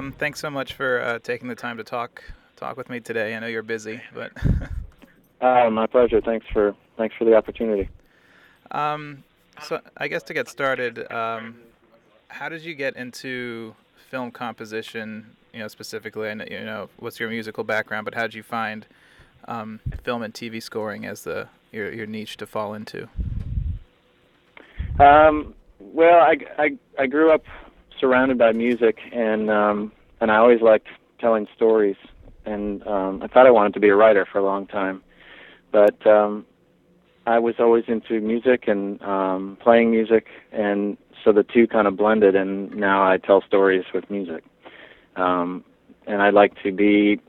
Um, thanks so much for uh, taking the time to talk talk with me today. I know you're busy, but uh, my pleasure. Thanks for thanks for the opportunity. Um, so I guess to get started, um, how did you get into film composition? You know, specifically, I know, you know what's your musical background, but how did you find um, film and TV scoring as the your your niche to fall into? Um, well, I, I I grew up surrounded by music, and um, and I always liked telling stories, and um, I thought I wanted to be a writer for a long time, but um, I was always into music and um, playing music, and so the two kind of blended, and now I tell stories with music. Um, and I like to be,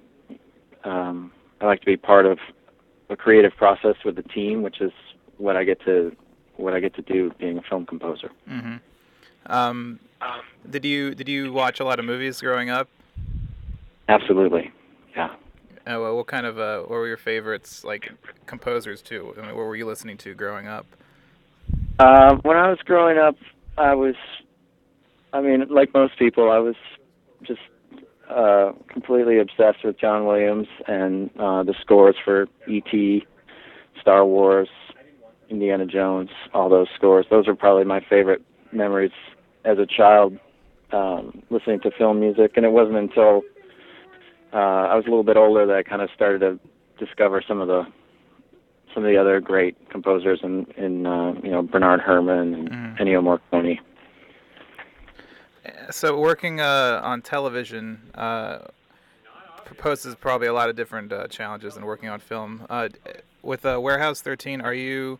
um, I like to be part of a creative process with the team, which is what I get to, what I get to do being a film composer. Mm-hmm. Um, did you did you watch a lot of movies growing up? Absolutely, yeah. Uh, well, what kind of uh, what were your favorites, like composers too? I mean, what were you listening to growing up? Uh, when I was growing up, I was, I mean, like most people, I was just uh, completely obsessed with John Williams and uh, the scores for E.T., Star Wars, Indiana Jones, all those scores. Those are probably my favorite memories as a child, um, listening to film music. And it wasn't until uh, I was a little bit older that I kind of started to discover some of the some of the other great composers in in uh, you know Bernard Herrmann and mm. Ennio Morricone. So working uh, on television uh, poses probably a lot of different uh, challenges than working on film. Uh, with uh, Warehouse 13, are you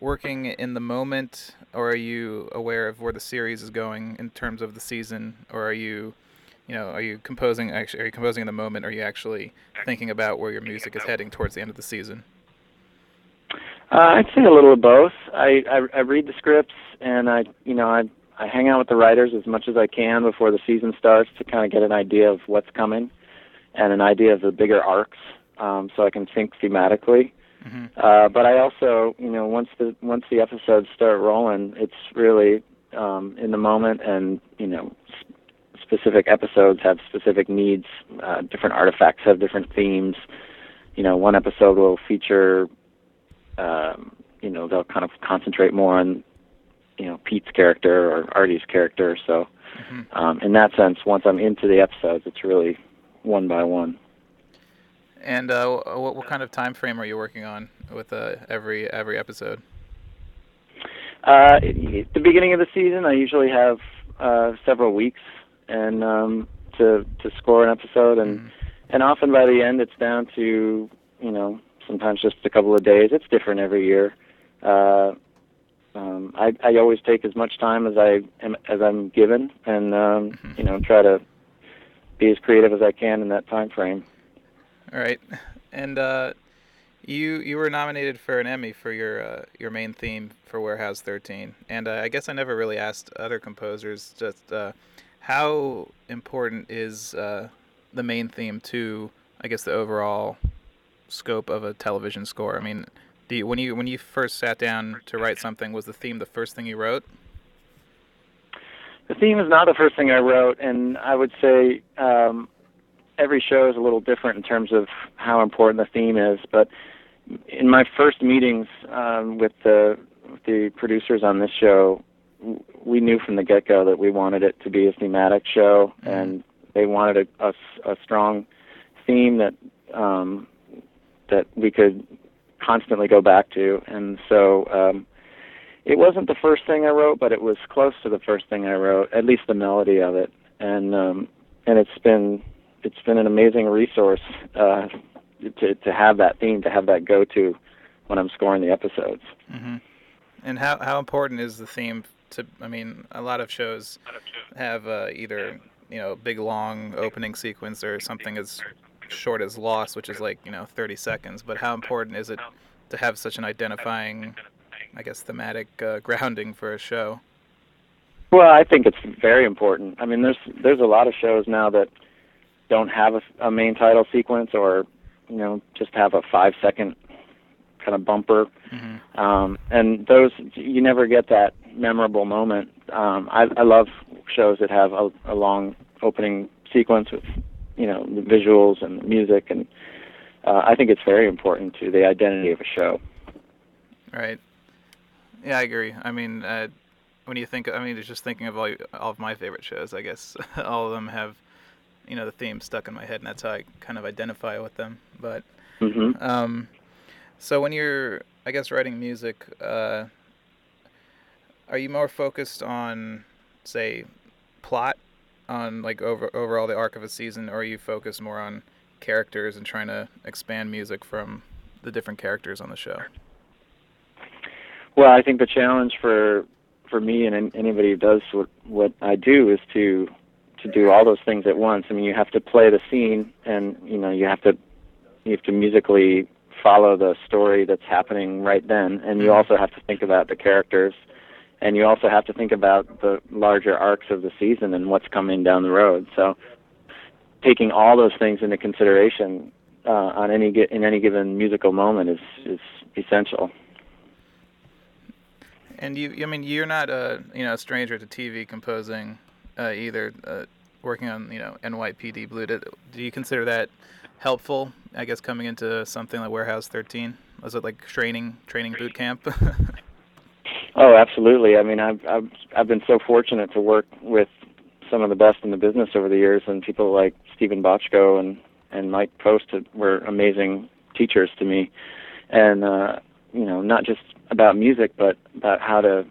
working in the moment, or are you aware of where the series is going in terms of the season, or are you you know, are you composing actually? Are you composing in the moment? Or are you actually thinking about where your music is heading towards the end of the season? Uh, I'd say a little of both. I, I I read the scripts and I you know I I hang out with the writers as much as I can before the season starts to kind of get an idea of what's coming and an idea of the bigger arcs, um, so I can think thematically. Mm-hmm. Uh, but I also, you know, once the once the episodes start rolling, it's really um, in the moment, and you know, specific episodes have specific needs. Uh, different artifacts have different themes. You know, one episode will feature, um, you know, they'll kind of concentrate more on, you know, Pete's character or Artie's character. So, mm-hmm. um, in that sense, once I'm into the episodes, it's really one by one. And uh, what, what kind of time frame are you working on with uh, every every episode? Uh, at the beginning of the season, I usually have uh, several weeks and um, to to score an episode, and mm. and often by the end it's down to you know sometimes just a couple of days. It's different every year. Uh, um, I I always take as much time as I am as I'm given, and um, mm-hmm. you know try to be as creative as I can in that time frame. All right, and uh, you you were nominated for an Emmy for your uh, your main theme for Warehouse 13, and uh, I guess I never really asked other composers just uh, how important is uh, the main theme to, I guess, the overall scope of a television score? I mean, do you, when you when you first sat down to write something, was the theme the first thing you wrote? The theme is not the first thing I wrote, and I would say um, every show is a little different in terms of how important the theme is. But in my first meetings um, with the with the producers on this show, we knew from the get go that we wanted it to be a thematic show, mm-hmm. and they wanted a, a, a strong theme that um, that we could constantly go back to. And so um, it wasn't the first thing I wrote, but it was close to the first thing I wrote, at least the melody of it. And um, and it's been it's been an amazing resource uh, to to have that theme, to have that go to when I'm scoring the episodes. Mm-hmm. And how how important is the theme to I mean, a lot of shows have uh, either you know big long opening sequence or something as short as Lost, which is like you know 30 seconds. But how important is it to have such an identifying, I guess, thematic uh, grounding for a show? Well, I think it's very important. I mean, there's there's a lot of shows now that don't have a, a main title sequence or you know just have a five second kind of bumper, mm-hmm. um, and those you never get that memorable moment. Um, I, I love shows that have a, a long opening sequence with you know the visuals and the music, and uh, I think it's very important to the identity of a show. Right. Yeah, I agree. I mean, uh, when you think, I mean, just thinking of all, all of my favorite shows. I guess all of them have, you know, the theme stuck in my head, and that's how I kind of identify with them. But, mm-hmm. um, so when you're, I guess, writing music, uh, are you more focused on, say, plot, on like over overall the arc of a season, or are you focused more on characters and trying to expand music from the different characters on the show? Well, I think the challenge for for me and anybody who does what what I do is to to do all those things at once. I mean, you have to play the scene, and you know, you have to you have to musically follow the story that's happening right then, and you mm-hmm. also have to think about the characters, and you also have to think about the larger arcs of the season and what's coming down the road. So, taking all those things into consideration uh, on any in any given musical moment is is essential. And you, I mean, you're not a you know a stranger to TV composing uh, either. Uh, working on you know NYPD Blue, do, do you consider that helpful? I guess coming into something like Warehouse 13, was it like training training boot camp? oh, absolutely. I mean, I've I've I've been so fortunate to work with some of the best in the business over the years, and people like Steven Bochco and and Mike Post were amazing teachers to me, and uh, you know, not just about music, but about how to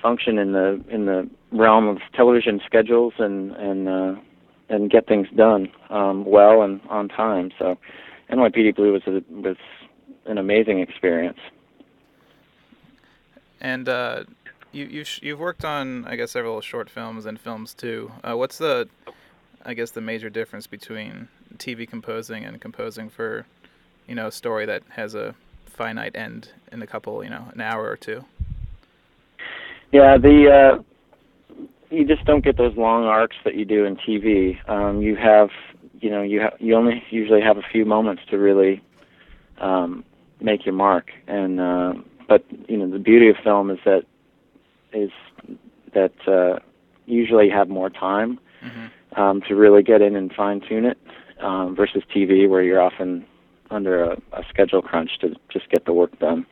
function in the in the realm of television schedules and and uh, and get things done um, well and on time. So, NYPD Blue was a, was an amazing experience. And uh, you you've you've worked on I guess several short films and films too. Uh, what's the I guess the major difference between TV composing and composing for you know a story that has a finite end in a couple, you know, an hour or two. Yeah, the uh, you just don't get those long arcs that you do in TV. Um, you have, you know, you ha- you only usually have a few moments to really um, make your mark. And uh, but you know, the beauty of film is that is that uh, usually you have more time mm-hmm. um, to really get in and fine tune it um, versus TV, where you're often under a, a schedule crunch to just get the work done.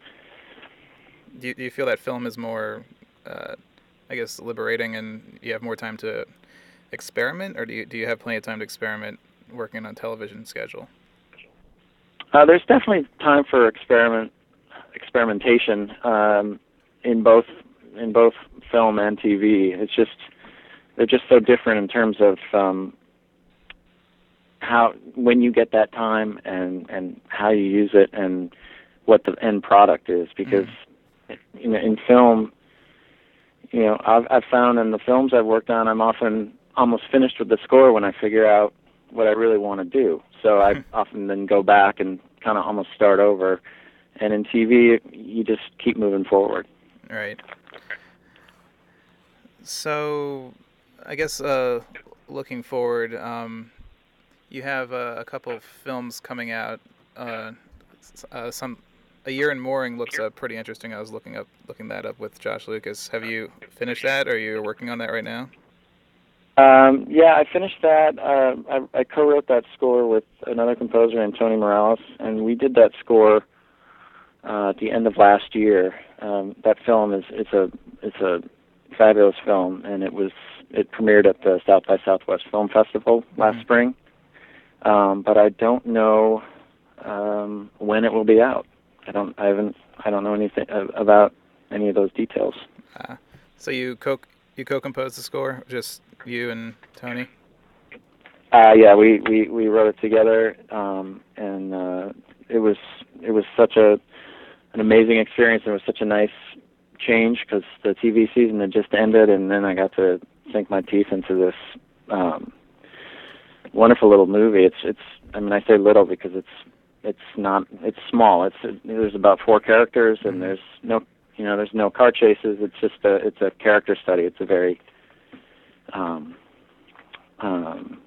Do you, do you feel that film is more, uh, I guess, liberating, and you have more time to experiment, or do you do you have plenty of time to experiment working on a television schedule? Uh, there's definitely time for experiment experimentation um, in both in both film and TV. It's just they're just so different in terms of um, how when you get that time and and how you use it and what the end product is because mm. you know in film you know I've I've found in the films I've worked on I'm often almost finished with the score when I figure out what I really want to do. So I often then go back and kind of almost start over. And in TV you just keep moving forward. Right. So I guess uh, looking forward um, you have uh, a couple of films coming out. Uh, uh, some a year in mooring looks uh, pretty interesting. I was looking up looking that up with Josh Lucas. Have you finished that, or are you working on that right now? Um, yeah, I finished that. Uh, I, I co-wrote that score with another composer, Antoni Morales, and we did that score uh, at the end of last year. Um, that film is it's a it's a fabulous film, and it was it premiered at the South by Southwest Film Festival last mm-hmm. spring um, but I don't know um, when it will be out. I don't. I haven't. I don't know anything about any of those details. Uh, so you co you co-composed the score, just you and Tony. Uh, yeah, we, we, we wrote it together, um, and uh, it was it was such a an amazing experience. It was such a nice change because the TV season had just ended, and then I got to sink my teeth into this um, wonderful little movie. It's it's I mean I say little because it's it's not it's small. It's it, there's about four characters and there's no you know there's no car chases. It's just a it's a character study. It's a very um, um,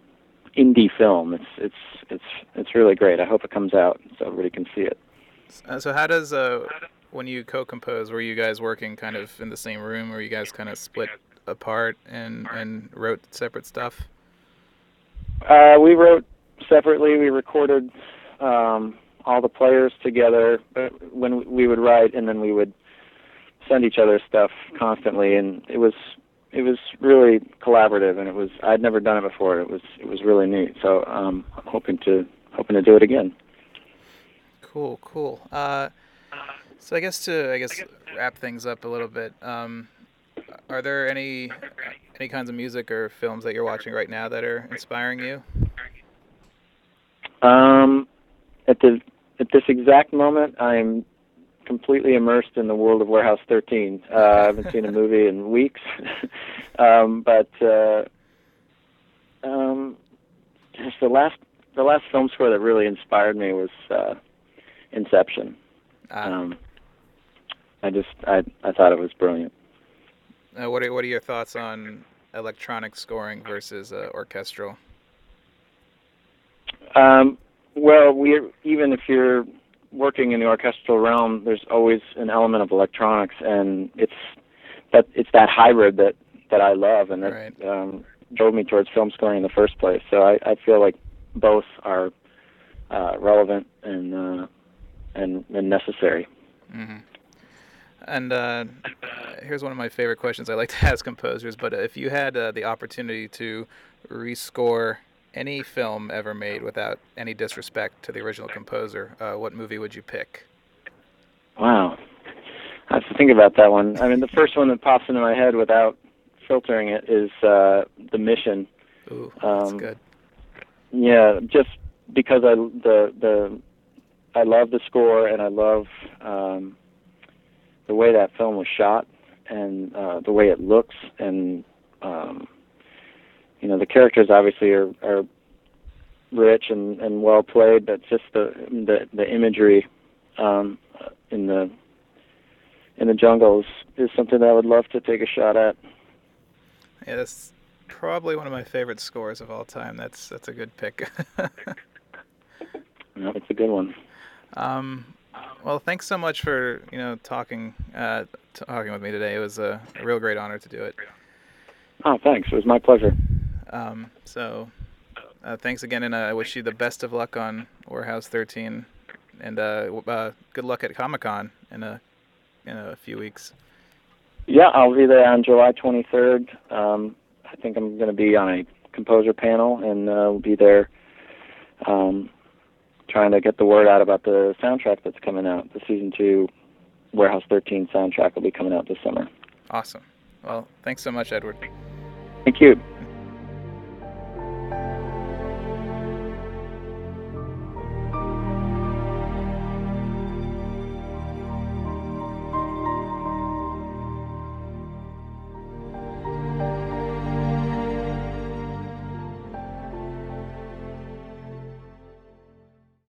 indie film. It's it's it's it's really great. I hope it comes out so everybody can see it. Uh, so how does uh when you co-compose were you guys working kind of in the same room or you guys kind of split apart and and wrote separate stuff? Uh, we wrote separately. We recorded um, all the players together when we would write, and then we would send each other stuff constantly. And it was it was really collaborative, and it was I'd never done it before. It was it was really neat. So um, I'm hoping to hoping to do it again. Cool, cool. Uh, so I guess to I guess wrap things up a little bit. Um, are there any any kinds of music or films that you're watching right now that are inspiring you? Um, at the at this exact moment, I'm completely immersed in the world of Warehouse 13. Uh, I haven't seen a movie in weeks, um, but uh, um, just the last the last film score that really inspired me was uh, Inception. Ah. Um, I just I I thought it was brilliant. Uh, what are what are your thoughts on electronic scoring versus uh, orchestral? Um, well, we even if you're working in the orchestral realm, there's always an element of electronics, and it's that it's that hybrid that that I love, and that Right. um, drove me towards film scoring in the first place. So I, I feel like both are uh, relevant and uh, and and necessary. hmm And uh, here's one of my favorite questions I like to ask composers. But if you had uh, the opportunity to rescore any film ever made without any disrespect to the original composer, uh, what movie would you pick? Wow, I have to think about that one. I mean, the first one that pops into my head without filtering it is uh, The Mission. Ooh, that's Um, good. Yeah, just because I the the I love the score and I love um, the way that film was shot and uh, the way it looks and um, you know the characters obviously are, are rich and, and well played, but just the the, the imagery um, in the in the jungles is something that I would love to take a shot at. Yeah, that's probably one of my favorite scores of all time. That's that's a good pick. Know, it's a good one. um, well, thanks so much for you know talking uh, talking with me today. It was a, a real great honor to do it. Oh, thanks. It was my pleasure. Um, so, uh, thanks again, and uh, I wish you the best of luck on Warehouse 13, and uh, uh, good luck at Comic Con in a in a few weeks. Yeah, I'll be there on July 23rd. Um, I think I'm going to be on a composer panel, and uh, we'll be there um, trying to get the word out about the soundtrack that's coming out. The season two Warehouse 13 soundtrack will be coming out this summer. Awesome. Well, thanks so much, Edward. Thank you.